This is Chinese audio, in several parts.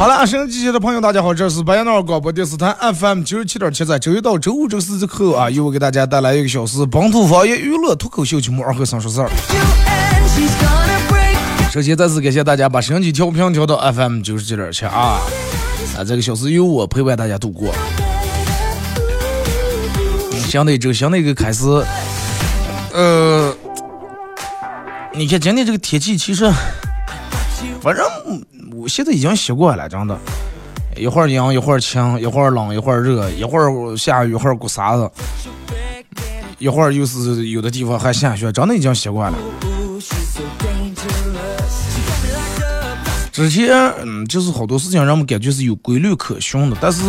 好了，收音机前的朋友，大家好，这是白彦淖尔广播电视台 FM 九十七点七，在周一到周五周四之后啊，由我给大家带来一个小时本土方言娱乐脱口秀节目《二和三说事儿》。首先再次感谢大家把收音机调频调到 FM 九十七点七啊，啊，这个小时由我陪伴大家度过。新的一周，新的一个开始，呃，你看今天这个天气，其实反正。我现在已经习惯了，真的，一会儿阴，一会儿晴，一会儿冷，一会儿热，一会儿下雨，一会儿刮沙子，一会儿又是有的地方还下雪，真的已经习惯了。之前，嗯，就是好多事情让我们感觉是有规律可循的，但是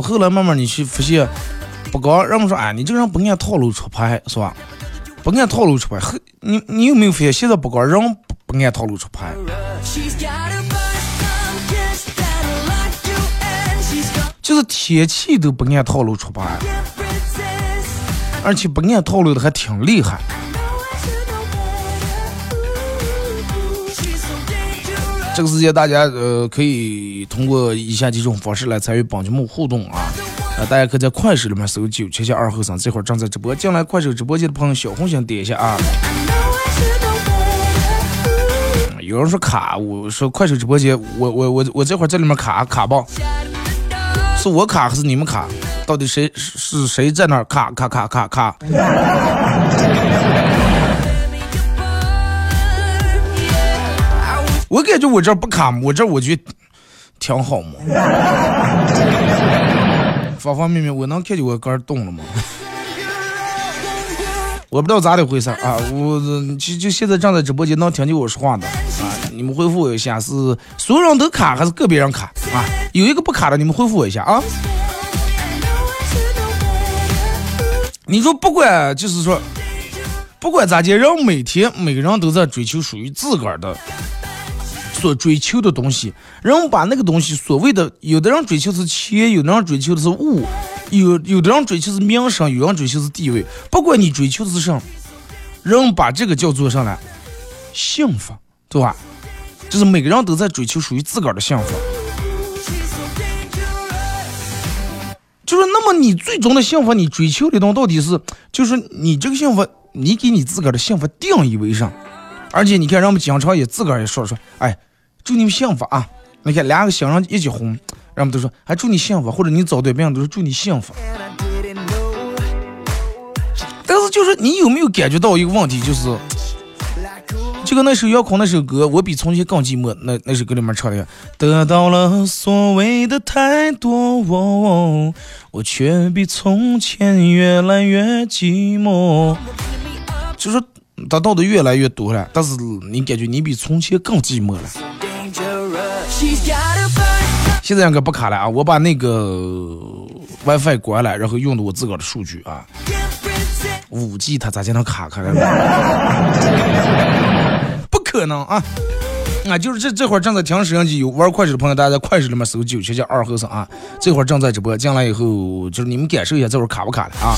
后来慢慢你去发现，不光人们说，哎，你这个人不按套路出牌，是吧？不按套路出牌，你你有没有发现，现在不光人不按套路出牌？就是天气都不按套路出牌，而且不按套路的还挺厉害。这个时间大家呃可以通过以下几种方式来参与帮节目互动啊，啊大家可以在快手里面搜九七七二后生，这会儿正在直播，进来快手直播间的朋友小红心点一下啊。有人说卡，我说快手直播间，我我我我这会儿在里面卡卡爆。是我卡还是你们卡？到底谁是谁在那儿卡卡卡卡卡？我感觉我这不卡，我这我觉得挺好嘛。方方面面，我能看见我杆动了吗？我不知道咋的回事啊！我就就现在正在直播间能听见我说话的啊！你们回复我一下，是所有人都卡还是个别人卡啊？有一个不卡的，你们回复我一下啊！你说不管就是说，不管咋的，人每天每个人都在追求属于自个儿的所追求的东西，人把那个东西所谓的，有的人追求是钱，有的人追求的是物。有有的人追求是名声，有人追求是地位。不管你追求的是什么，人把这个叫做上来幸福，对吧？就是每个人都在追求属于自个儿的幸福。就是那么你最终的幸福，你追求的东西到底是，就是你这个幸福，你给你自个儿的幸福定义为啥？而且你看，人们经常也自个儿也说说，哎，祝你们幸福啊！你看两个新人一起哄。人们都说，还祝你幸福，或者你找对象都是祝你幸福。但是就是你有没有感觉到一个问题，就是就跟那首杨坤那首歌，我比从前更寂寞。那那首歌里面唱的，得到了所谓的太多，我却比从前越来越寂寞。就是得到的越来越多了，但是你感觉你比从前更寂寞了。现在应该不卡了啊！我把那个 WiFi 关了，然后用的我自个儿的数据啊。五 G 它咋就能卡开了？可能啊！啊，就是这这会儿正在听摄像机有玩快手的朋友，大家在快手里面搜九七七二后生啊。这会儿正在直播，进来以后就是你们感受一下这会儿卡不卡了啊？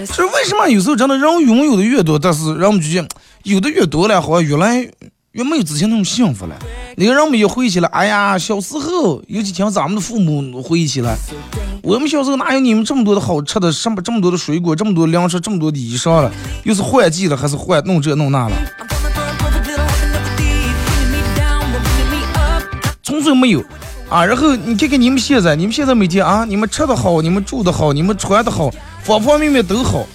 就是为什么有时候真的人拥有的越多，但是人们就觉得有的越多了，好像越来。越没有之前那种幸福了。你看人们一回忆起来，哎呀，小时候，尤其听咱们的父母回忆起来，我们小时候哪有你们这么多的好吃的，什么这么多的水果，这么多粮食，这么多的衣裳了？又是换季了，还是换弄这弄那了？从来没有，啊，然后你看看你们现在，你们现在每天啊，你们吃的好，你们住的好，你们穿的好，方方面面都好。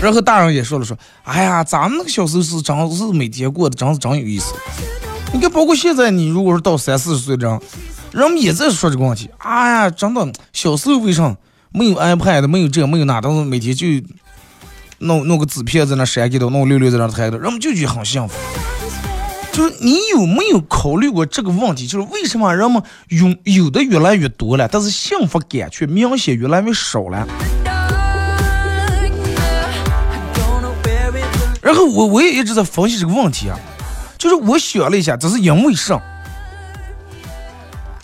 然后大人也说了说，哎呀，咱们那个小时候是真是每天过的，真是真有意思。你看，包括现在，你如果是到三四十岁这样，人们也在说这个问题。哎呀，真的，小时候为啥没有 iPad，没有这没有那，但是每天就弄弄个纸片在那山给头，弄个溜溜在那抬的，人们就觉得很幸福。就是你有没有考虑过这个问题？就是为什么人们拥有的越来越多了，但是幸福感却明显越来越少了？然后我我也一直在分析这个问题啊，就是我想了一下，这是因为啥？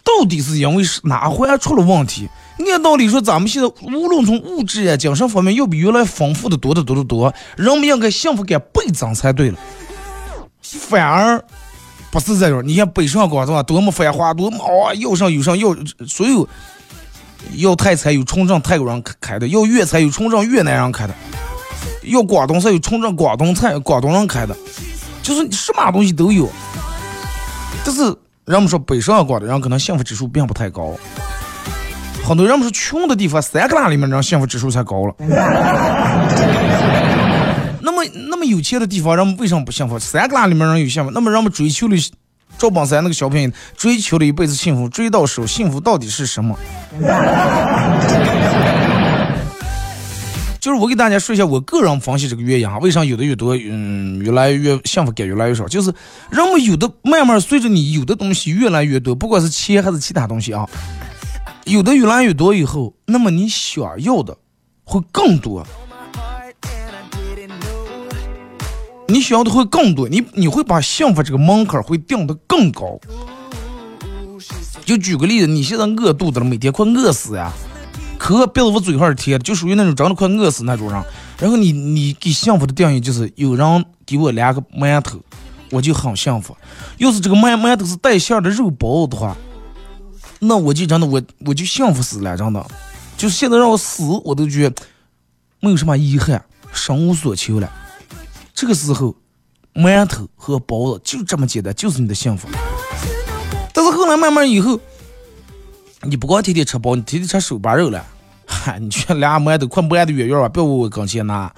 到底是因为是哪环出了问题？按道理说，咱们现在无论从物质呀、精神方面，要比原来丰富的多得多得多，人们应该幸福感倍增才对了。反而不是这种，你看北上广是吧？多么繁华，多么啊！要上有上要所有要泰才有冲上泰国人开的，要粤菜有冲上越南人开的，要广东菜有冲上广东菜广东人开的，就是什么东西都有。但是人们说北上广的人可能幸福指数并不太高，很多人们说穷的地方三个大里面人幸福指数才高了。那么那么有钱的地方，人们为什么不幸福？三个拉里面人有幸福，那么人们追求的赵本山那个小品，追求了一辈子幸福，追到手，幸福到底是什么？就是我给大家说一下我个人分析这个原因啊，为啥有的越多，嗯，越来越幸福感越来越少？就是人们有的慢慢随着你有的东西越来越多，不管是钱还是其他东西啊，有的越来越多以后，那么你想要的会更多。你想要的会更多，你你会把幸福这个门槛会定得更高。就举个例子，你现在饿肚子了，每天快饿死呀，可别子我嘴上贴的，就属于那种真的快饿死那种人。然后你你给幸福的定义就是有人给我两个馒头，我就很幸福。要是这个馒馒头是带馅的肉包的话，那我就真的我我就幸福死了，真的。就是现在让我死，我都觉得没有什么遗憾，生无所求了。这个时候，馒头和包子就这么简单，就是你的幸福。但是后来慢慢以后，你不光天天吃包，你天天吃手扒肉了，嗨，你去俩馒头快掰的远远吧，别往我跟前拿。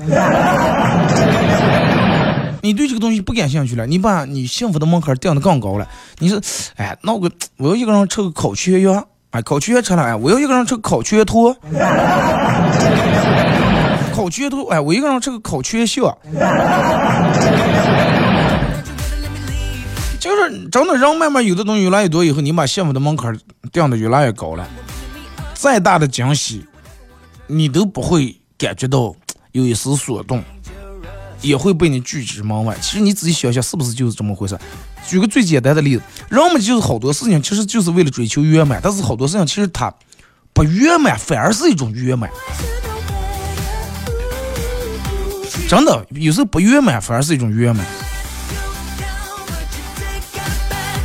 你对这个东西不感兴趣了，你把你幸福的门槛定的更高了。你说，哎，那我我要一个人吃个烤全羊，哎，烤全羊吃了，哎，我要一个人吃个烤全兔。烤全兔，哎，我一个人吃个烤全蟹，就是真的，人慢慢有的东西越来越多以后，你把幸福的门槛定的越来越高了，再大的惊喜，你都不会感觉到有一丝所动，也会被你拒之门外。其实你仔细想想，是不是就是这么回事？举个最简单的例子，人们就是好多事情其实就是为了追求圆满，但是好多事情其实它不圆满，反而是一种圆满。真的，有时候不圆满反而是一种圆满。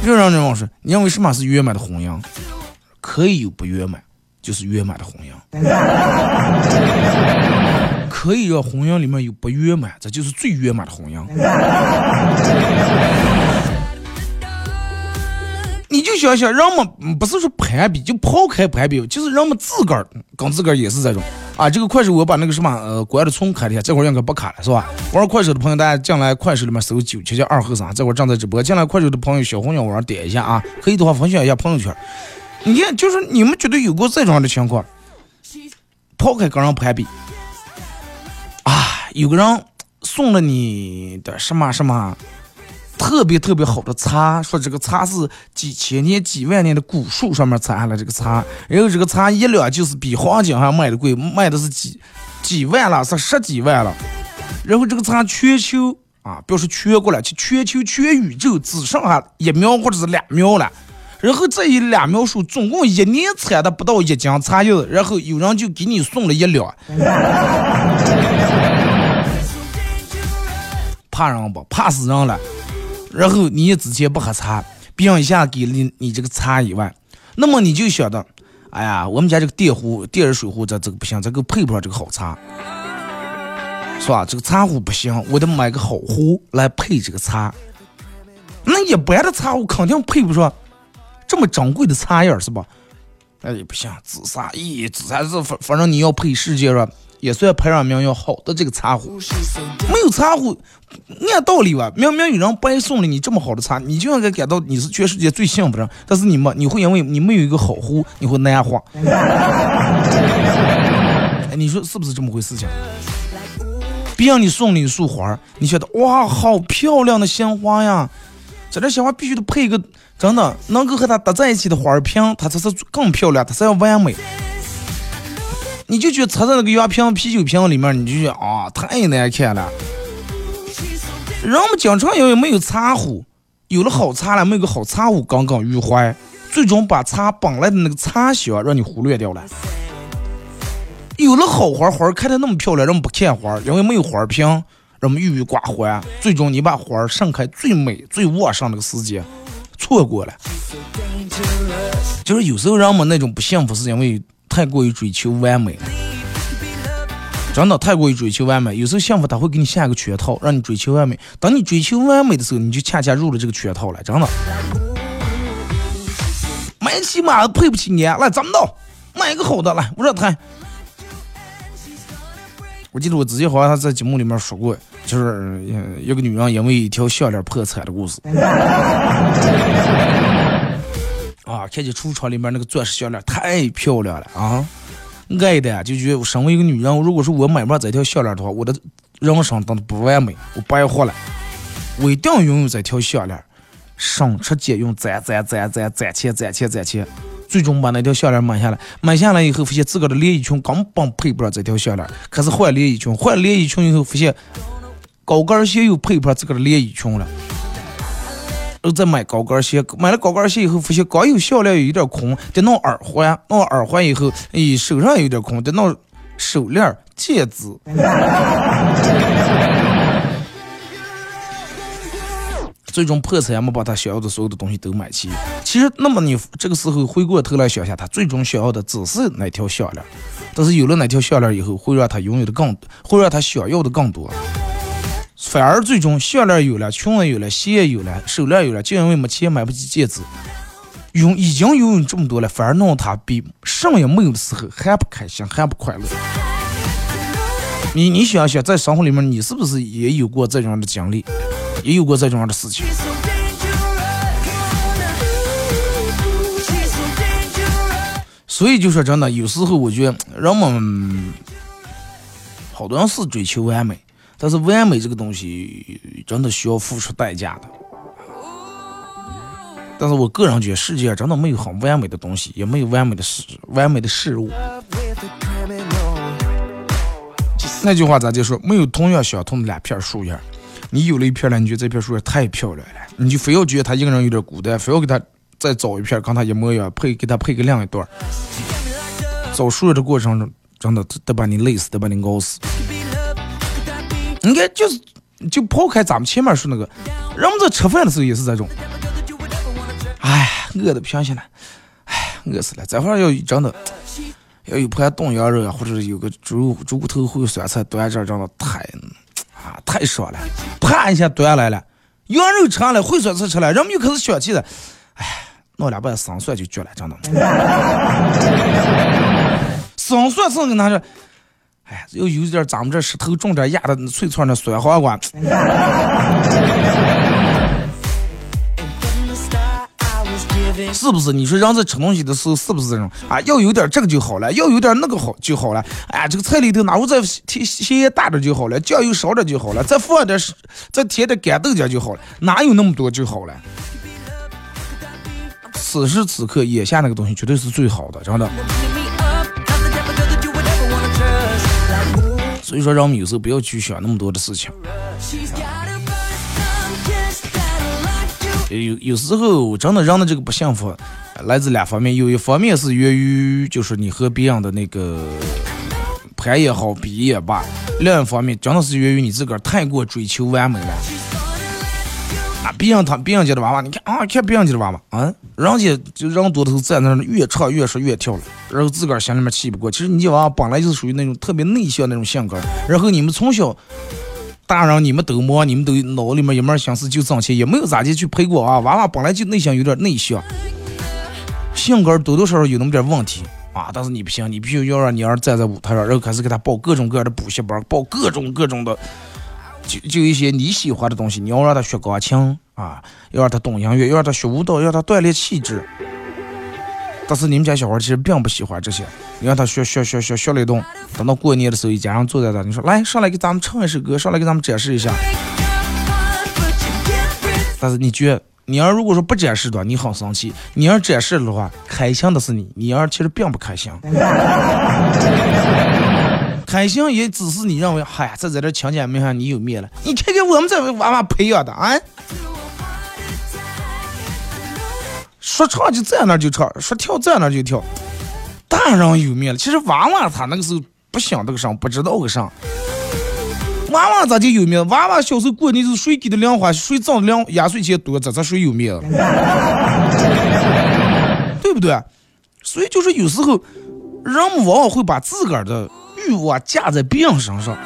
就让人问说，你认为什么是圆满的婚姻？可以有不圆满，就是圆满的婚姻。可以让婚姻里面有不圆满，这就是最圆满的婚姻。你就想想，人们不是说攀比，就抛开攀比，就是人们自个儿跟自个儿也是这种。啊，这个快手我把那个什么呃关的存开了一下，这会儿应该不卡了是吧？玩快手的朋友，大家进来快手里面搜九七七二和三，这会儿正在直播。进来快手的朋友，小红心往上点一下啊，可以的话分享一下朋友圈。你看，就是你们觉得有过这种的情况，抛开个人攀比，啊，有个人送了你的什么什么。特别特别好的茶，说这个茶是几千年、几万年的古树上面采下来这个茶，然后这个茶一两就是比黄金还卖的贵，卖的是几几万了，是十几万了。然后这个茶全球啊，不要说全国了，就全球全宇宙只剩下一苗或者是两苗了。然后这一两苗树总共一年产的不到一斤茶叶，然后有人就给你送了一两，怕人不？怕死人了。然后你之前不喝茶，别人一下给你你这个茶一万，那么你就晓得，哎呀，我们家这个电壶、电热水壶这这个不行，这个配不上这个好茶，是吧？这个茶壶不行，我得买个好壶来配这个茶。那一般的茶壶肯定配不上这么珍贵的茶叶，是吧？哎，不行，紫砂，咦，紫砂是反反正你要配世界上也算排上名要好的这个茶壶，没有茶壶，按道理吧，明明有人白送了你这么好的茶，你就应该感到你是全世界最幸福的人。但是你没，你会因为你没有一个好壶，你会难活。哎，你说是不是这么回事？情？别人你送你一束花，你觉得哇，好漂亮的鲜花呀！这点鲜花必须得配一个真的能够和它搭在一起的花瓶，它才是更漂亮，它才要完美。你就觉得插在那个圆瓶、啤酒瓶里面，你就觉得啊，太难看了。人们经常因为没有茶壶，有了好茶了，没有个好茶壶耿耿于怀，最终把茶本来的那个茶香让你忽略掉了。有了好花，花开的那么漂亮，人们不看花，因为没有花瓶，人们郁郁寡欢。最终你把花盛开最美、最旺盛那个时间错过了。就是有时候人们那种不幸福，是因为。太过于追求完美，真的太过于追求完美。有时候幸福他会给你下一个圈套，让你追求完美。当你追求完美的时候，你就恰恰入了这个圈套了。真的，买起马配不起你，来咱们到买一个好的来，我这谈。我记得我之前好像在节目里面说过，就是一个女人因为一条项链破产的故事。啊，看见橱窗里面那个钻石项链太漂亮了啊！爱的就觉得我身为一个女人，如果说我买不上这条项链的话，我的人生当的不完美，我白活了。我一定要拥有这条项链，省吃俭用，攒攒攒攒攒钱攒钱攒钱，最终把那条项链买下来。买下来以后，发现自个的连衣裙根本配不上这条项链，可是换连衣裙，换连衣裙以后，发现高跟鞋又配不上自个的连衣裙了。又在买高跟鞋，买了高跟鞋以后，发现刚有项链有点空，得弄耳环，弄耳环以后，咦，手上有点空，得弄手链、戒指。最终破产，没把他想要的所有的东西都买齐。其实，那么你这个时候回过头来想想，他最终想要的只是那条项链，但是有了那条项链以后，会让他拥有的更，会让他想要的更多。反而最终项链有了，裙子有了，鞋也有了，手链有了，就因为没钱买不起戒指，拥已经拥有这么多了，反而弄他比什么也没有的时候还不开心，还不快乐。你你想想，在生活里面，你是不是也有过这样的经历，也有过这样的事情？所以就说真的，有时候我觉得人们好多人是追求完美。但是完美这个东西真的需要付出代价的。但是我个人觉得世界上真的没有很完美的东西，也没有完美的事，完美的事物。那句话咋就说？没有同样相同的两片树叶。你有了一片了，你觉得这片树叶太漂亮了，你就非要觉得他一个人有点孤单，非要给他再找一片跟它一模一样，配给他配个另一段。找树叶的过程中，真的得把你累死，得把你熬死。应该就是，就抛开咱们前面说那个，人们在吃饭的时候也是这种。哎，饿的不行了，哎，饿死了。这会儿要真的要有盘冻羊肉啊，或者有个猪猪骨头烩酸菜端这，真的太啊太爽了。啪一下端来了，羊肉吃了，烩酸菜吃了，人们又开始想起了，哎，弄两瓣生蒜就绝了，真的。生蒜是给拿着。哎，要有点咱们这石头种点压的脆脆的酸黄瓜，是不是？你说让这吃东西的时候是不是这种啊？要有点这个就好了，要有点那个好就好了。哎，这个菜里头哪我再添咸大点就好了，酱油少点就好了，再放点再添点干豆角就好了，哪有那么多就好了？此时此刻眼下那个东西绝对是最好的，真的。所以说，让我们有时候不要去想那么多的事情。有有时候真的人的这个不幸福，来自两方面。有一方面是源于就是你和别人的那个 攀也好，比也罢；另一方面真的是源于你自个儿太过追求完美了。别人他别人家的娃娃，你看啊，看别人家的娃娃啊，人家就人多的时候在那越唱越说越跳了，然后自个儿心里面气不过。其实你娃娃本来就是属于那种特别内向那种性格，然后你们从小大人你们都忙，你们都脑里面一门心思就挣钱，也没有咋地去陪过啊。娃娃本来就内向，有点内向，性格多多少少有那么点问题啊。但是你不行，你必须要让你儿站在舞台上，然后开始给他报各种各样的补习班，报各种各种的，就就一些你喜欢的东西，你要让他学钢琴啊，要让他懂音乐，要让他学舞蹈，要让他锻炼气质。但是你们家小孩其实并不喜欢这些，你让他学学学学学了一顿，等到过年的时候，一家人坐在这，你说来上来给咱们唱一首歌，上来给咱们展示一下。但是你觉得，你要如果说不展示的话，你很生气；你要展示的话，开心的是你，你要其实并不开心。开心也只是你认为，嗨呀，这在这强奸没上你有面了。你看看我们这娃娃培养的啊。说唱就在那就唱，说跳在那就跳，大人有面了。其实娃娃他那个时候不想这个啥，不知道个啥。娃娃咋就有面？娃娃小时候过年是谁给的零花，谁挣的零压岁钱多，这这谁有面了？对不对？所以就是有时候人们往往会把自个儿的欲望架在别人身上。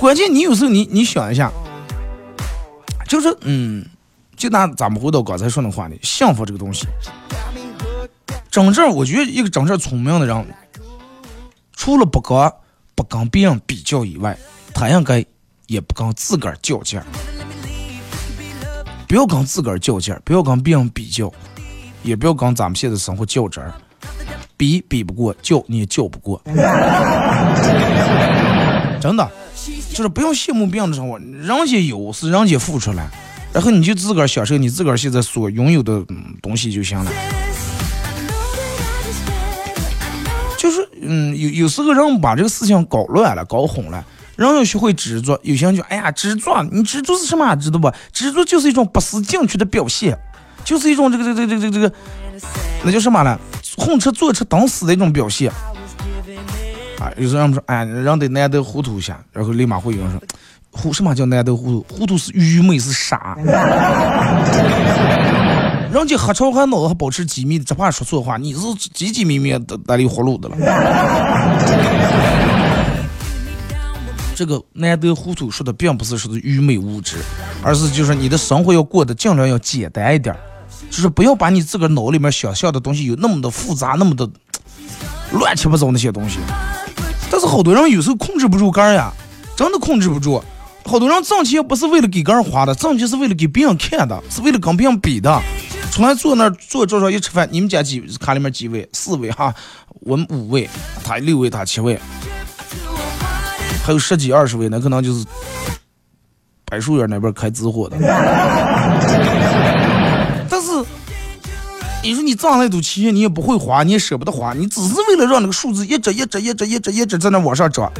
关键你有时候你你想一下。就是，嗯，就拿咱们回到刚才说那话呢，幸福这个东西，真正我觉得一个真正聪明的人，除了不跟不跟别人比较以外，他应该也不跟自个儿较劲儿，不要跟自个儿较劲儿，不要跟别人比较，也不要跟咱们现在生活较真儿，比比不过，叫你也较不过，真的。就是不用羡慕别人的生活，人家有是人家付出来，然后你就自个儿享受你自个儿现在所拥有的东西就行了。就是嗯，有有时候人把这个事情搞乱了、搞混了，人要学会知足。有些人就哎呀，知足，你知足是什么？知道不？知足就是一种不思进取的表现，就是一种这个这个这个这个，那叫什么呢？混吃坐吃等死的一种表现啊。有时候人们说，哎，人得难得糊涂一下，然后立马会有人说，糊什么叫难得糊涂？糊涂是愚昧，是傻。人家黑潮还脑子还保持机密，只怕说错话，你是机机密密的带里活路的了。这个难得糊涂说的并不是说的愚昧无知，而是就是你的生活要过得尽量要简单一点，就是不要把你自个儿脑里面想象的东西有那么的复杂，那么的乱七八糟那些东西。但是好多人有时候控制不住肝呀，真的控制不住。好多人挣钱不是为了给杆儿花的，挣钱是为了给别人看的，是为了跟别人比的。出来坐那儿坐桌上一吃饭，你们家几卡里面几位？四位哈，我们五位，他六位，他七位，还有十几二十位，那可能就是柏树园那边开直货的。是。你说你挣那多钱，你也不会花，你也舍不得花，你只是为了让那个数字一直一直一直一直一直在那往上涨。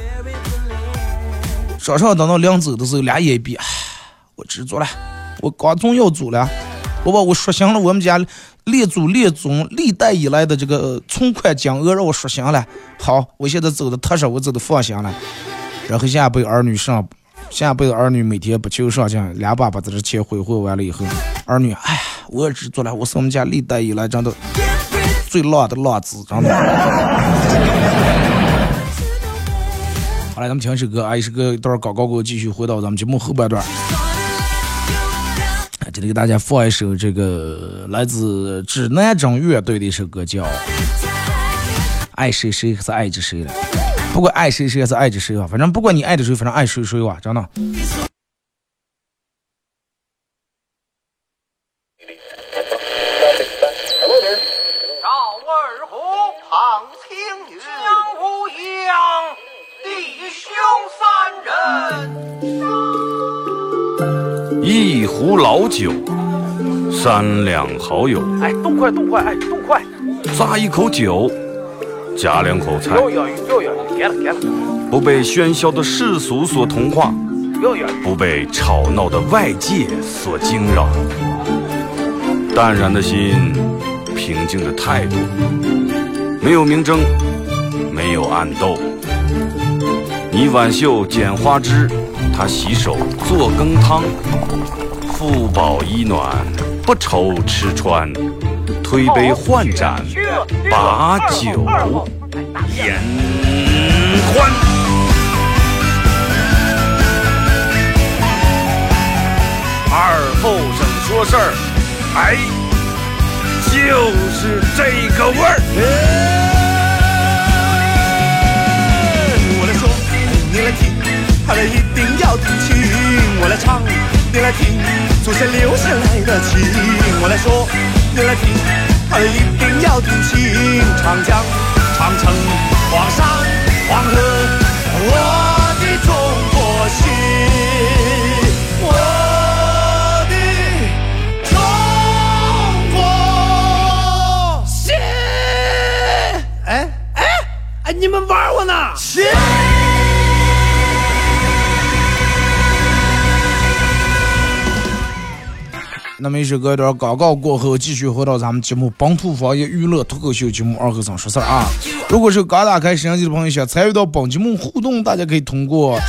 早上等到临走的时候，俩眼一闭，我知足了，我刚总要走了，我把我说行了，我们家列祖列宗历代以来的这个存款金额让我说行了。好，我现在走的踏实，我走的放心了。然后下辈儿女上，下辈子儿女每天不求上进，俩爸把这钱挥霍完了以后，儿女哎呀。我也知足了，我是我们家历代以来真的最浪的浪子，真的。好了，咱们听一首歌啊，一首歌，到时候广告给我继续回到咱们节目后半段。这里给大家放一首这个来自指南针乐队的一首歌，叫《爱谁谁还是爱着谁了》。不管爱谁谁还是爱着谁啊，反正不管你爱着谁，反正爱谁谁吧，真的。一壶老酒，三两好友。哎，动快动快，哎，动快！咂一口酒，夹两口菜。不被喧嚣的世俗所同化，不被吵闹的外界所惊扰。淡然的心，平静的态度，没有明争，没有暗斗。你挽袖剪花枝，他洗手做羹汤。不饱衣暖，不愁吃穿，推杯换盏，把酒言欢。二后生说事儿，哎，就是这个味儿。哎、我来说，你来听，他们一定要听清。我来唱，你来听，祖先留下来的情。我来说。你来听，它一定要听清。长江、长城、黄山、黄河，我的中国心。那么一首歌一段广告过后，继续回到咱们节目《本土方言娱乐脱口秀》节目二和尚说事儿啊！如果是刚打开摄像机的朋友想参与到本节目互动，大家可以通过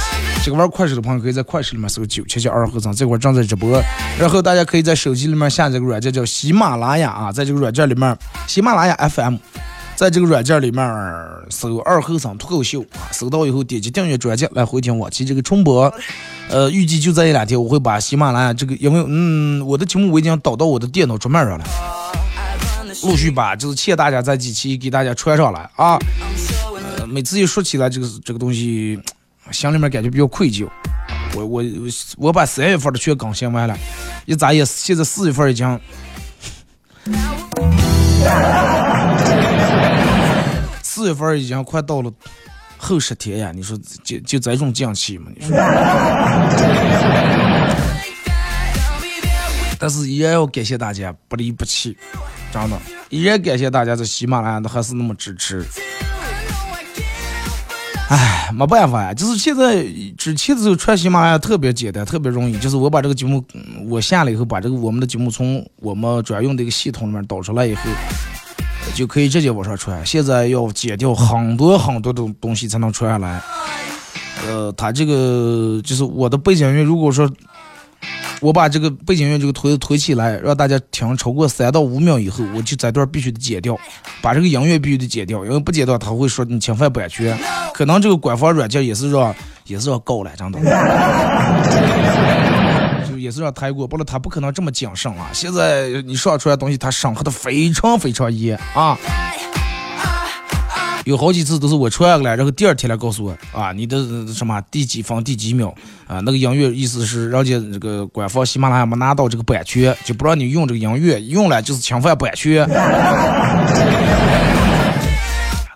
这个玩快手的朋友可以在快手里面搜九七七二和尚，这会正在直播。然后大家可以在手机里面下载个软件叫喜马拉雅啊，在这个软件里面，喜马拉雅 FM。在这个软件里面搜“二后生脱口秀”啊，搜到以后点击订阅专辑来回听往期这个重播。呃，预计就在一两天，我会把喜马拉雅这个，因为嗯，我的节目我已经导到我的电脑桌面上了，陆续把就是欠大家这几期给大家传上来啊。呃，每次一说起来这个这个东西，心里面感觉比较愧疚。我我我把三月份的全更新完了，一眨眼现在四月份已经。四月份已经快到了后十天呀，你说就就这种降气嘛？你说。但是依然要感谢大家不离不弃，真的，依然感谢大家在喜马拉雅的还是那么支持。唉，没办法呀，就是现在之前的时候传喜马拉雅特别简单，特别容易，就是我把这个节目我下了以后，把这个我们的节目从我们专用的一个系统里面导出来以后。就可以直接往上传，现在要剪掉很多很多的东西才能传下来。呃，他这个就是我的背景音乐，如果说我把这个背景音乐这个推推起来，让大家听超过三到五秒以后，我就这段必须得剪掉，把这个音乐必须得剪掉，因为不剪掉他会说你侵犯版权，可能这个官方软件也是让也是让告了，真的。就也是让泰国，不然他不可能这么谨慎啊！现在你上出来东西，他审核的非常非常严啊！有好几次都是我传过来，然后第二天来告诉我啊，你的什么第几分第几秒啊？那个音乐意思是人家这个官方喜马拉雅没拿到这个版权，就不让你用这个音乐，用了就是侵犯版权。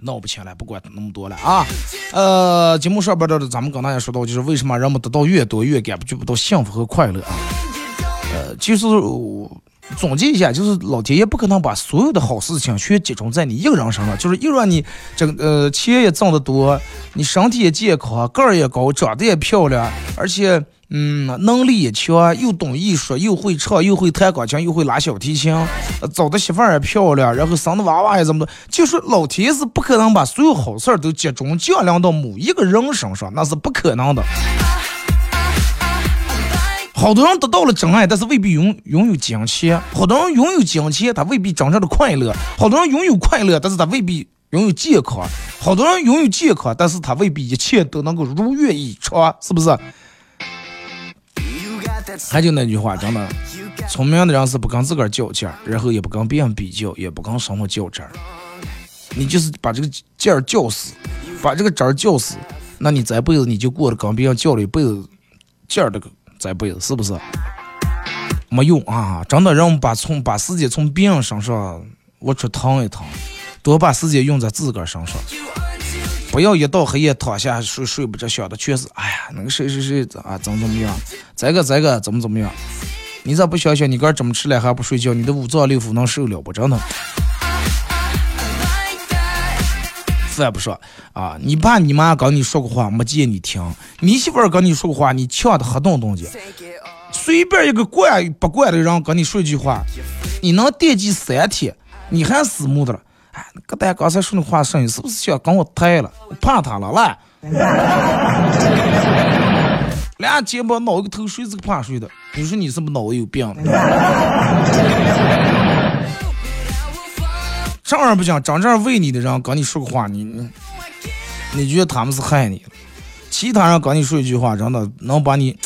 闹不起来，不管那么多了啊！呃，节目上边的咱们跟大家说到，就是为什么人们得到越多越感觉不到幸福和快乐啊？呃，就是总结一下，就是老天爷不可能把所有的好事情全集中在你一个人身上，就是又让你这个呃钱也挣得多，你身体也健康，个儿也高，长得也漂亮，而且。嗯，能力也强，又懂艺术，又会唱，又会弹钢琴，又会拉小提琴，找的媳妇儿也漂亮，然后生的娃娃也这么多。就是老天爷是不可能把所有好事儿都集中降临到某一个人身上，那是不可能的。好多人得到了真爱，但是未必拥拥有金钱；好多人拥有金钱，他未必真正的快乐；好多人拥有快乐，但是他未必拥有健康；好多人拥有健康，但是他未必一切都能够如愿以偿，是不是？还就那句话，真的，聪明的人是不跟自个儿较劲儿，然后也不跟别人比较，也不跟生活较真儿。你就是把这个劲儿较死，把这个真儿较死，那你这辈子你就过得跟别人较了一辈子劲儿的这辈子，是不是？没用啊！真的，让我们把从把时间从别人身上我出腾一腾，多把时间用在自个儿身上。不要一到黑夜躺下睡睡不着，想的全是哎呀，那个谁谁谁啊，怎么怎么样，这个这个怎么怎么样？你咋不想想，你哥怎么吃了还不睡觉？你的五脏六腑能受了不？真的。饭不说啊，你爸你妈跟你说过话没见你听，你媳妇儿跟你说过话，你呛的黑洞洞的。随便一个惯不惯的人跟你说句话，你能惦记三天，你还死木的了。哎哥，大家刚才说那话声音是不是想跟我抬了？我怕他了，来，俩肩膀挠一个头，谁是个怕谁的？你说你是不是脑子有病？正儿不讲，真正为你的人跟你说个话，你你你觉得他们是害你？其他人跟你说一句话，真的能把你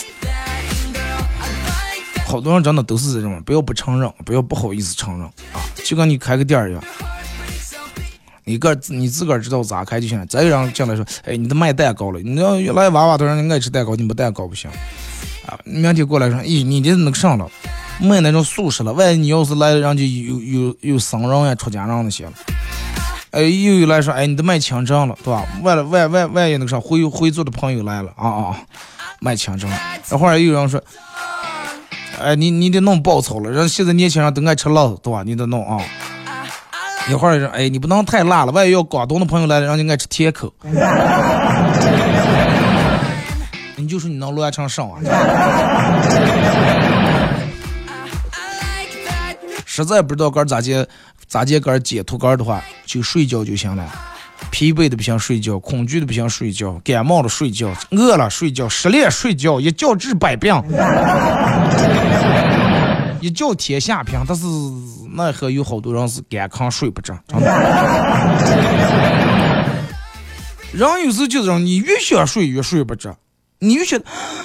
好多人真的都是这种，不要不承认，不要不好意思承认啊，就跟你开个店一样，你个你自个儿知道咋开就行了。再有人进来说，哎，你都卖蛋糕了，你要原来娃娃都让你爱吃蛋糕，你不蛋糕不行啊。明天过来说，咦，你这那个上了，卖那种素食了，万一你要是来人家有有有生人呀、出家人那些了。哎，又有来说，哎，你都卖清真了，对吧？万了万万万一那个啥回回族的朋友来了啊啊，卖清真。一会儿又有人说，哎，你你得弄爆炒了，人现在年轻人都爱吃辣，对吧？你得弄啊。一会儿说，哎，你不能太辣了，万一要广东的朋友来了，人家爱吃甜口。你就说你能乱成上啊？实在不知道该咋接。咋接该解脱该的话，就睡觉就行了。疲惫的不行睡觉，恐惧的不行睡觉，感冒了睡觉，饿了睡觉，失恋睡觉，一觉治百病，一觉天下平。但是奈何有好多人是干炕睡不着。人有时就是让你越想睡越睡不着，你越想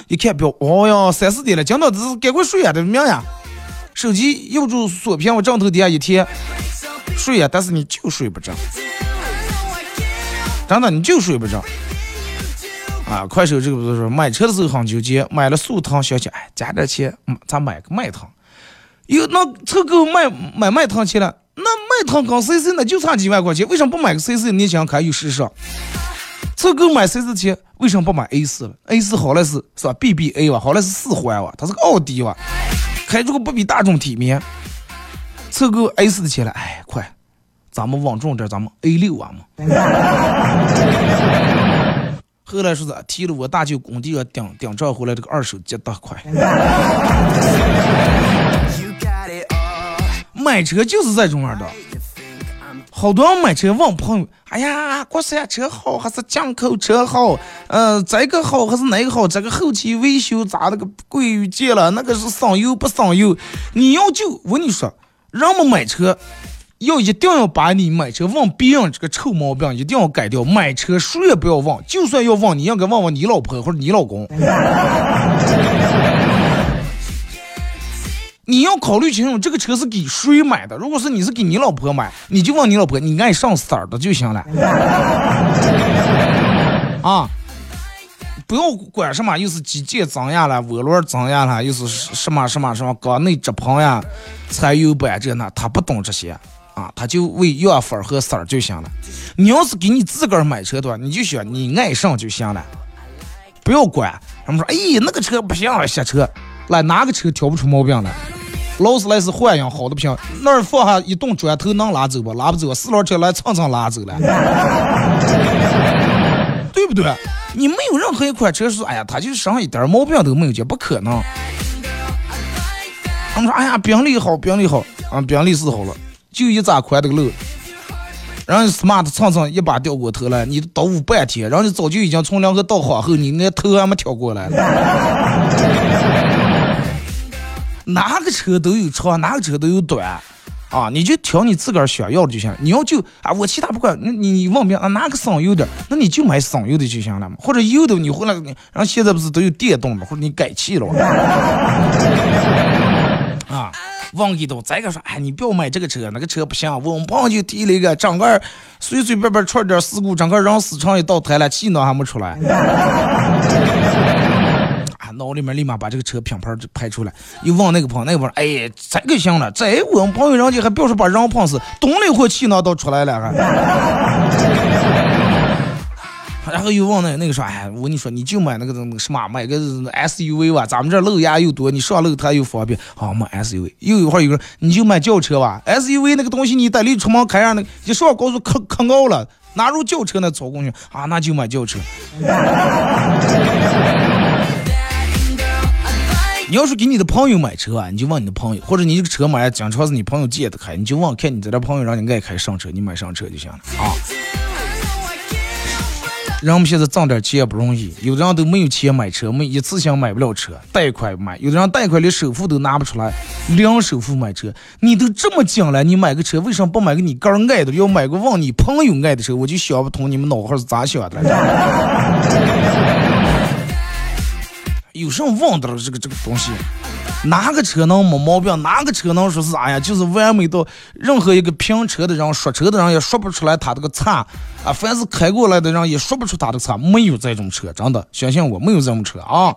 一看表，哦哟，三四点了，今早这是赶快睡啊，这命呀！手机右住锁屏，我枕头底下一贴。睡呀，但是你就睡不着，真的你就睡不着。啊，快手这个不是说买车的时候很纠结，买了速腾，想想哎加点钱，咱买个迈腾？有那凑够买买迈腾去了，那迈腾跟 CC 那就差几万块钱，为什么不买个 CC？你想看有试试？凑够买 CC 钱，为什么不买 A 四了？A 四好赖是是吧？BBA 吧，好赖是四环哇，它是个奥迪哇，开这个不比大众体面。凑够 A 四的钱了，哎，快，咱们稳重点，咱们 A 六啊嘛。后来说是提了我大舅工地上顶顶账回来这个二手捷达快。买车就是这种样的，好多人买车问朋友，哎呀，国产车好还是进口车好？嗯，这个好还是那个好？这个后期维修咋那个贵贱了？那个是省油不省油？你要就我跟你说。人们买车要一定要把你买车问别人这个臭毛病一定要改掉。买车谁也不要问，就算要问，你应该问问你老婆或者你老公。你要考虑清楚这个车是给谁买的。如果是你是给你老婆买，你就问你老婆，你爱上色儿的就行了。啊。不要管什么，又是机械增压了，涡轮增压了，又是什么什么什么缸内直喷呀，柴油版这那，他不懂这些啊，他就为样粉和色儿就行了。你要是给你自个儿买车的话，你就选你爱上就行了，不要管。他们说，哎，那个车不行了，下车来哪个车挑不出毛病来？劳斯莱斯幻影好的不行，那儿放下一栋砖头能拉走不？拉不走，四轮车来蹭蹭拉走了，对不对？你没有任何一款车说，哎呀，它就身上一点毛病都没有，这不可能。他们说，哎呀，宾利好，宾利好，啊，宾利是好了，就一咋宽这个路，然后 smart 蹭蹭一把掉过头来，你捣鼓半天，人家早就已经从两个道往后，你那头还没挑过来。哪个车都有长，哪个车都有短。啊，你就挑你自个儿想要的就行。你要就啊，我其他不管。那你你问别人啊，哪个省油的，那你就买省油的就行了嘛。或者油的你回来，然后现在不是都有电动的，或者你改气了。啊，忘记都再个说，哎，你不要买这个车，那个车不行。我们朋友就提了一个，整个随随便便出点事故，整个人死成一道台了，气囊还没出来。脑里面立马把这个车品牌就拍出来，又问那个朋友，那个朋友，哎，这个行了，这我们朋友人家还表示把人碰死，动了一会气囊都出来了，还。然后又问那那个说，哎，我跟你说，你就买那个什么，买个 SUV 吧，咱们这路牙又多，你上路它又方便，好买 SUV。又一会儿有人，你就买轿车吧，SUV 那个东西你带你出门开上那个一上高速可可高了，哪如轿车那操控性啊？那就买轿车。你要是给你的朋友买车啊，你就问你的朋友，或者你这个车买经常是你朋友借的开，你就问看你在这朋友让你爱开上车，你买上车就行了啊。人们现在挣点钱也不容易，有的人都没有钱买车，没一次性买不了车，贷款买；有的人贷款连首付都拿不出来，零首付买车。你都这么讲了，你买个车为什么不买个你个人爱的，要买个问你朋友爱的车？我就想不通你们脑壳是咋想的。有什么忘的了这个这个东西哪个车能没毛病？哪个车能说是哎呀，就是完美到任何一个评车的人、说车的人也说不出来他这个差啊！凡是开过来的人也说不出他的差，没有这种车，真的，相信我，没有这种车啊！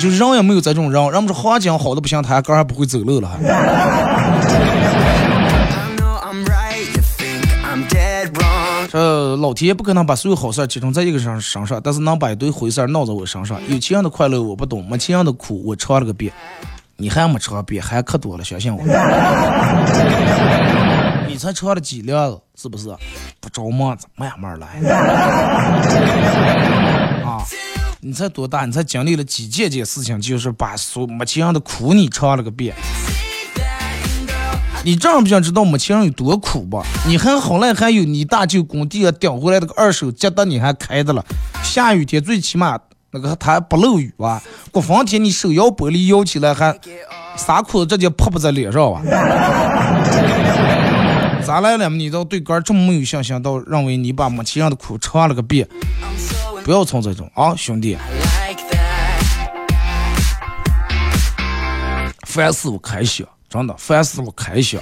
就人也没有这种人，人们说黄金好的不行，他还杆还不会走路了。这老天不可能把所有好事集中在一个人身上，但是能把一堆坏事闹在我身上。有钱人的快乐我不懂，没钱人的苦我尝了个遍。你还没尝遍，还可多了，相信我。你才尝了几两，是不是？不着忙，慢慢来。啊，你才多大？你才经历了几件件事情，就是把所没钱人的苦你尝了个遍。你这样不想知道没钱人有多苦吧？你还好赖还有你大舅工地顶回来那个二手捷达，你还开的了。下雨天最起码那个它不漏雨吧？刮风天你手摇玻璃摇起来还撒裤子直接泼不在脸上啊？咋来了？你都对杆这么没有信心，到认为你把没钱人的苦尝了个遍？不要从这种啊，兄弟！凡事我开心。真的，凡事我开想，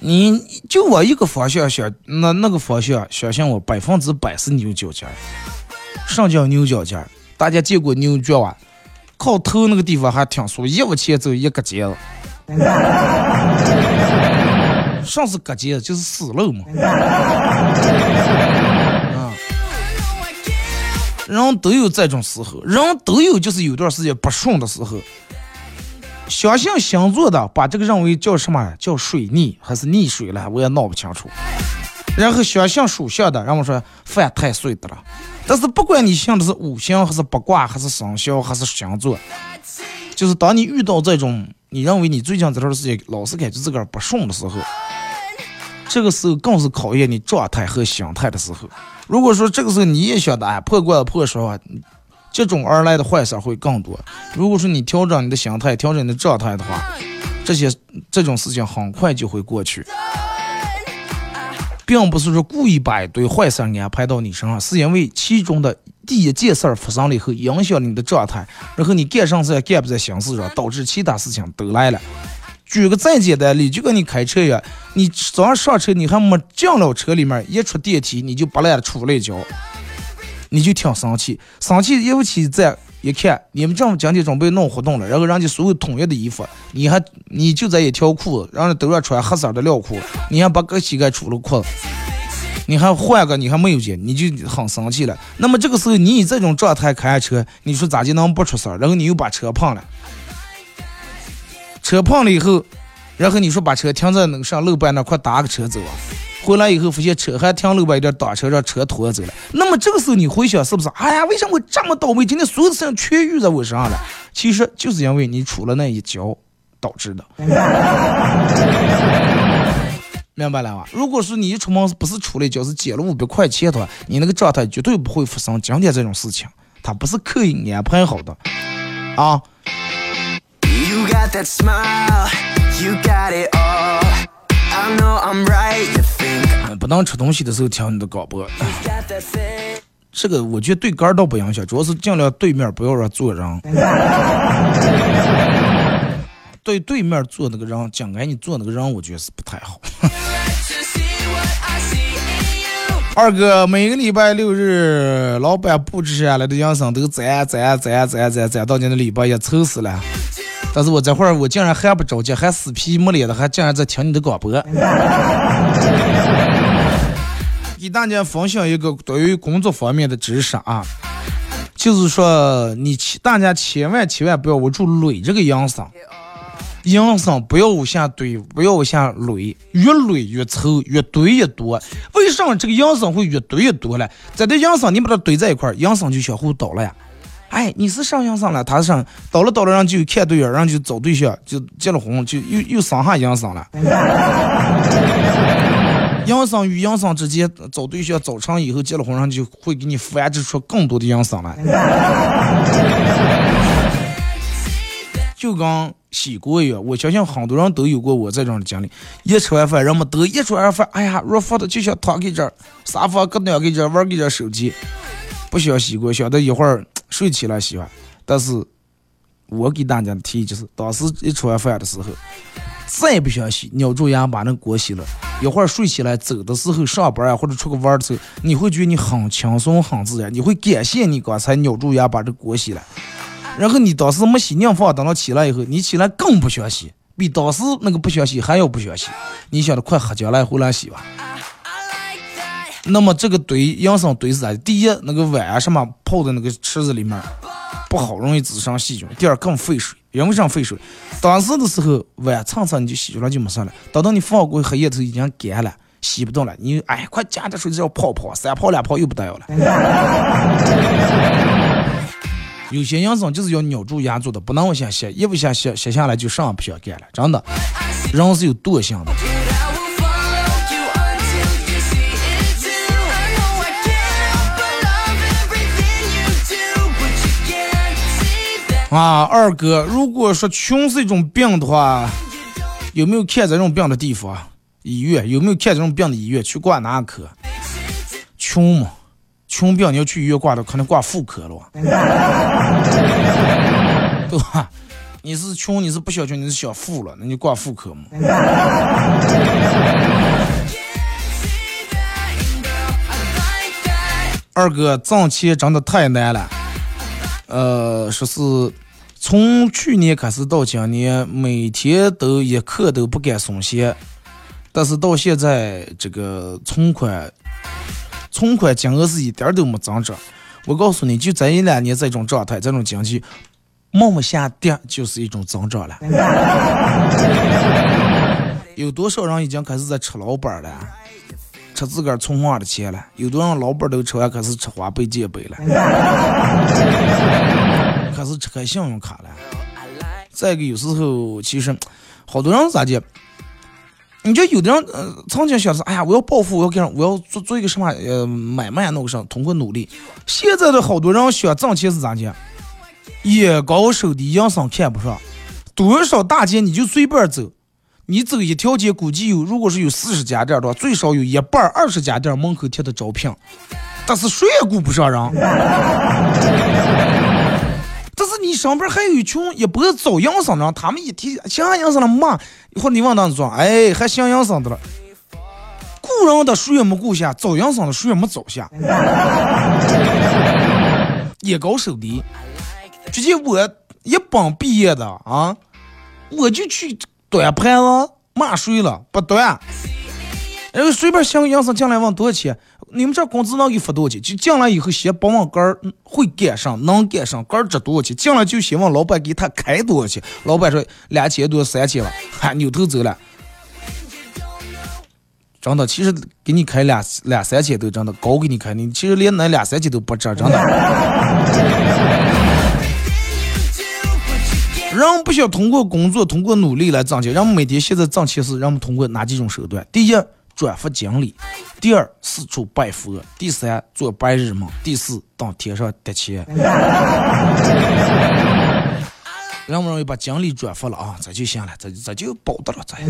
你就往一个方向想，那那个方向，相信我百分之百是牛角尖。上叫牛角尖？大家见过牛角啊？靠头那个地方还挺熟，一往前走一个尖子。上是个尖，就是死路嘛。啊，人都有这种时候，人都有就是有段时间不顺的时候。相信星座的把这个认为叫什么？叫水逆还是溺水了？我也闹不清楚。然后相信属相的，让我说犯太岁的了。但是不管你信的是五行还是八卦还是生肖还是星座，就是当你遇到这种你认为你最近这段时间老是感觉自个儿不顺的时候，这个时候更是考验你状态和心态的时候。如果说这个时候你也想的哎破罐破摔。这种而来的坏事会更多。如果说你调整你的心态，调整你的状态的话，这些这种事情很快就会过去，并不是说故意把一堆坏事安排到你身上，是因为其中的第一件事发生了以后，影响了你的状态，然后你干上事也干不在心思上，导致其他事情都来了。举个再简单例，就跟你开车一样，你早上上车，你还没进了车里面，一出电梯你就不赖出了一跤。你就挺生气，生气一不起再一看，你们正今天准备弄活动了，然后人家所有统一的衣服，你还你就这一条裤子，人家都要穿黑色的料裤，你还把个膝盖出了裤子，你还换个，你还没有见，你就很生气了。那么这个时候你以这种状态开车，你说咋就能不出事儿？然后你又把车碰了，车碰了以后，然后你说把车停在那个上路边那，块打个车走啊！回来以后发现车还停路边有点，挡车让车拖走了。那么这个时候你回想是不是？哎呀，为什么我这么倒霉？今天所有的事情全遇在我身上了。其实就是因为你出了那一跤导致的。明白了吧？如果说你一出门不是出了一跤，是捡了五百块钱的话，你那个状态绝对不会发生今天这种事情。他不是刻意安排好的啊。不能吃东西的时候听你的广播，这个我觉得对杆倒不影响，主要是尽量对面不要让坐人。对对面坐那个人，讲给你坐那个人，我觉得是不太好。二哥，每个礼拜六日，老板布置下来的养生都攒攒攒攒攒攒到你的礼拜也凑死了。但是我这会儿我竟然还不着急，还死皮没脸的，还竟然在听你的广播。给大家分享一个对于工作方面的知识啊，就是说你千大家千万千万不要捂住累这个养生，养生不要往下堆，不要往下累，越累越臭，越堆越多。为什么这个养生会越堆越多呢？在这养生你把它堆在一块儿，养生就相互倒了呀。哎，你是上养生了，他是上倒了倒了，人就看对眼，人就找对象，就结了婚，就又又生下养生了。养生与养生之间找对象找成以后结了婚，人就会给你繁殖出更多的养生来。就跟洗锅一样，我相信很多人都有过我这种经历。一吃完饭，人们都一吃完饭，哎呀，若放的就想躺给这儿，沙发搁两个这玩给这手机，不想洗锅，想等一会儿。睡起来洗碗，但是我给大家的提议就是，当时一吃完饭的时候，再也不想洗，咬住牙把那锅洗了。一会儿睡起来走的时候，上班啊或者出个弯的时候，你会觉得你很轻松很自然，你会感谢你刚才咬住牙把这锅洗了。然后你当时没洗，拧放等到起来以后，你起来更不想洗，比当时那个不想洗还要不想洗。你想着快喝酒了，回来洗吧。那么这个堆养生堆是啥？第一，那个碗什么泡在那个池子里面，不好容易滋生细菌。第二，更费水，因为啥费水？当时的时候碗蹭蹭你就洗出来就没事了。等到你放过黑夜头已经干了，洗不动了。你哎，快加点水再要泡泡，三泡两泡又不得了。有些养生就是要咬住牙做的，不能往下歇，一往下歇歇下来就啥也不想干了。真的，人是有惰性的。啊，二哥，如果说穷是一种病的话，有没有看这种病的地方？医院有没有看这种病的医院？去挂哪科？穷嘛，穷病你要去医院挂的，可能挂妇科了，对吧？你是穷，你是不小穷，你是想富了，那你挂妇科嘛？二哥，挣钱真的太难了。呃，说是从去年开始到今年，每天都一刻都不敢松懈，但是到现在这个存款存款金额是一点都没增长。我告诉你，就这一两年这种状态，这种经济，默默下跌就是一种增长了。有多少人已经开始在吃老本了？吃自个儿存花的钱了，有多少老板都吃完，开始吃花呗、借呗了，开始吃开信用卡了。再一个，有时候其实好多人咋的？你就有的人呃曾经想是，哎呀，我要暴富，我要干，我要做做一个什么呃买卖弄个啥，通过努力。现在的好多人想挣钱是咋的？眼高手低，养生看不上，多少大街你就随便走。你走一条街，估计有，如果是有四十家店的话，最少有一半二十家店门口贴的招聘，但是谁也顾不上人。但是你上边还有一群一波早养生的，他们一提想养生了嘛，一会你往那说，哎，还想养生的了，雇人的谁也没雇下，找养生的谁也没找下，眼高手低，直接我一帮毕业的啊，我就去。端盘子骂谁了？不端，然后随便想个养生进来问多少钱？你们这工资能给发多少钱？就进来以后先不问杆会干上，能干上，杆值多少钱？进来就先问老板给他开多少钱？老板说两千多、三千了，还扭头走了。真的，其实给你开两两三千都真的高，给你开你其实连那两三千都不值，真的。人不想通过工作、通过努力来挣钱，人们每天现在挣钱是人们通过哪几种手段？第一，转发经历；第二，四处拜佛；第三，做白日梦；第四，当天上的钱。人们容易把精力转发了啊，这就行了，这这就保得了这。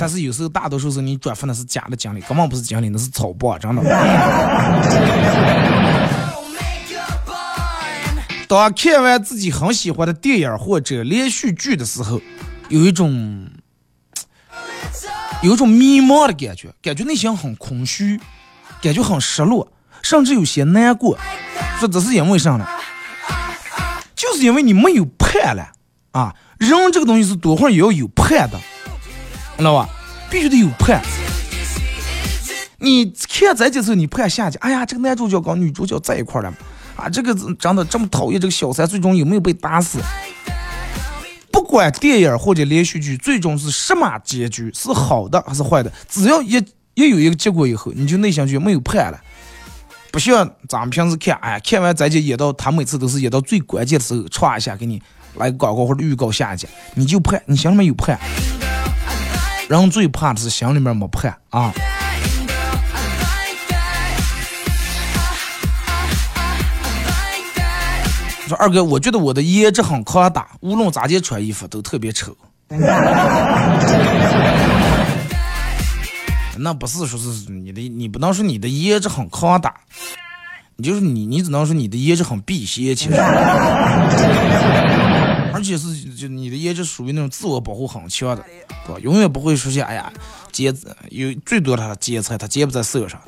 但是有时候大多数是你转发的是假的经历，根本不是经历，那是草包，真的。当看完自己很喜欢的电影或者连续剧的时候，有一种有一种迷茫的感觉，感觉内心很空虚，感觉很失落，甚至有些难过。说这是因为啥呢？就是因为你没有盼了啊！人这个东西是多会儿也要有盼的，知道吧？必须得有盼。你看这几时候你盼下去，哎呀，这个男主角跟女主角在一块儿了。啊，这个真的这么讨厌这个小三，最终有没有被打死？不管电影或者连续剧，最终是什么结局，是好的还是坏的，只要一一有一个结果以后，你就内心就没有盼了。不像咱们平时看，哎，看完咱就演到，他每次都是演到最关键的时候，歘一下给你来个广告或者预告下一集，你就盼，你心里面有盼。人最怕的是心里面没盼啊。说二哥，我觉得我的颜值很抗打，无论咋地穿衣服都特别丑。那不是说是你的，你不能说你的颜值很抗打，你就是你，你只能说你的颜值很辟邪，其实，而且是就你的颜值属于那种自我保护很强的，对吧？永远不会出现哎呀，劫有最多他劫财，他劫不在色上。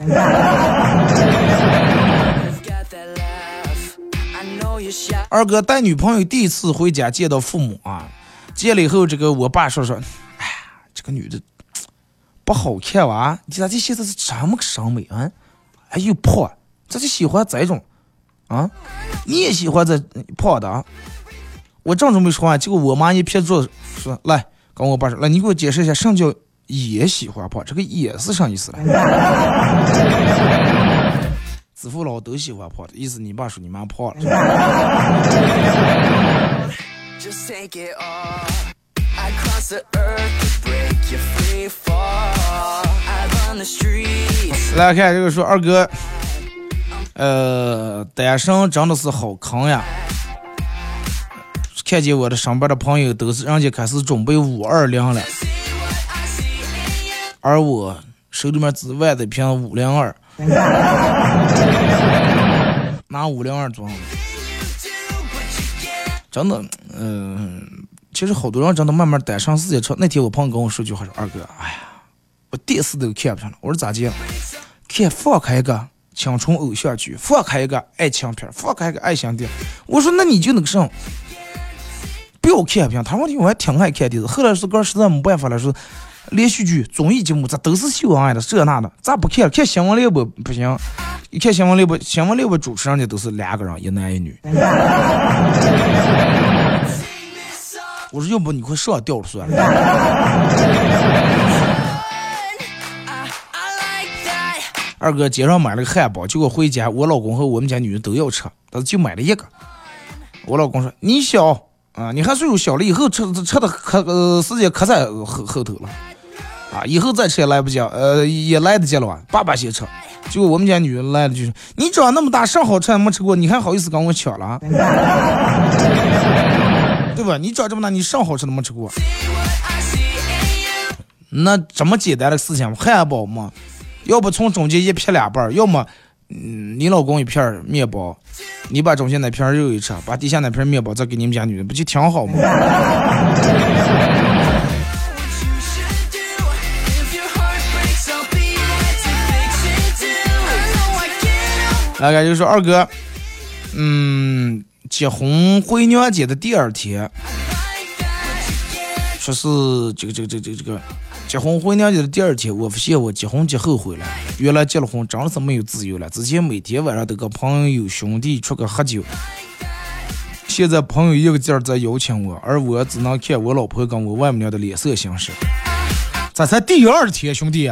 二哥带女朋友第一次回家见到父母啊，见了以后，这个我爸说说，哎呀，这个女的 不好看哇，你咋这现在是这么个审美啊？还又胖。这就喜欢这种，啊，你也喜欢这胖的啊？我正准备说话，结果我妈一撇嘴说：“来，跟我爸说，来，你给我解释一下，什么叫也喜欢胖？这个也是啥意思来？” 子父老都喜欢胖的意思，你爸说你妈胖了。来看这个说二哥。呃，单身真的是好坑呀！看见我的上班的朋友都是人家开始准备五二零了，而我手里面只掼着一瓶五零二，拿五零二装。真的，嗯，其实好多人真的慢慢单身四节车。那天我朋友跟我说句话说：“二哥，哎呀，我电视都看不上了。”我说咋的？看放开一个。青春偶像剧，放开一个爱情片，放开一个爱情电我说那你就那个啥，不要看片。他说我还挺爱看的。后来是哥实在没办法了，说连续剧、综艺节目这都是秀恩爱的，这那的，咋不看？看新闻联播不行，一看新闻联播，新闻联播主持人家都是两个人，一男一女。我说要不你快上吊了算了。二哥街上买了个汉堡，结果回家我老公和我们家女人都要吃，但是就买了一个。我老公说：“你小啊，你还岁数小了，以后吃吃的可呃时间可在后后头了啊，以后再吃也来不及，呃也来得及了？爸爸先吃。”结果我们家女人来了就是：“你长那么大，上好吃没吃过，你还好意思跟我抢了？对吧？你长这么大，你上好吃的没吃过？那这么简单的事情，汉堡嘛。”要不从中间一劈两半，要么，嗯，你老公一片面包，你把中间那片肉一吃，把底下那片面包再给你们家女人，不就挺好吗？大概就说二哥，嗯，结婚回娘家的第二天，说是这个这个这个这个这个。结婚回娘家的第二天，我发现我结婚结后悔了。原来结了婚真的是没有自由了。之前每天晚上都跟朋友兄弟出去喝酒，现在朋友一个劲儿在邀请我，而我只能看我老婆跟我外母娘的脸色行事。这才第二天，兄弟，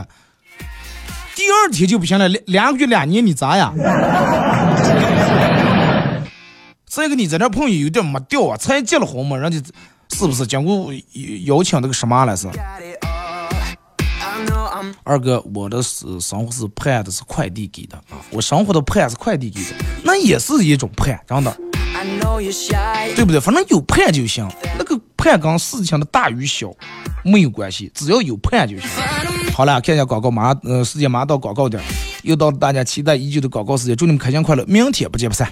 第二天就不行了，两两个月两年你咋呀？再一个你在这朋友有点没掉啊，才结了婚嘛，人家是不是经过邀请那个什么了是？二哥，我的是生活是盼的是快递给的啊，我生活的盼是快递给的，那也是一种盼，真的，对不对？反正有盼就行，那个盼跟事情的大与小没有关系，只要有盼就行。好了，看一下广告，马上，呃，时间马上到广告点，又到了大家期待已久的广告时间，祝你们开心快乐，明天不见不散。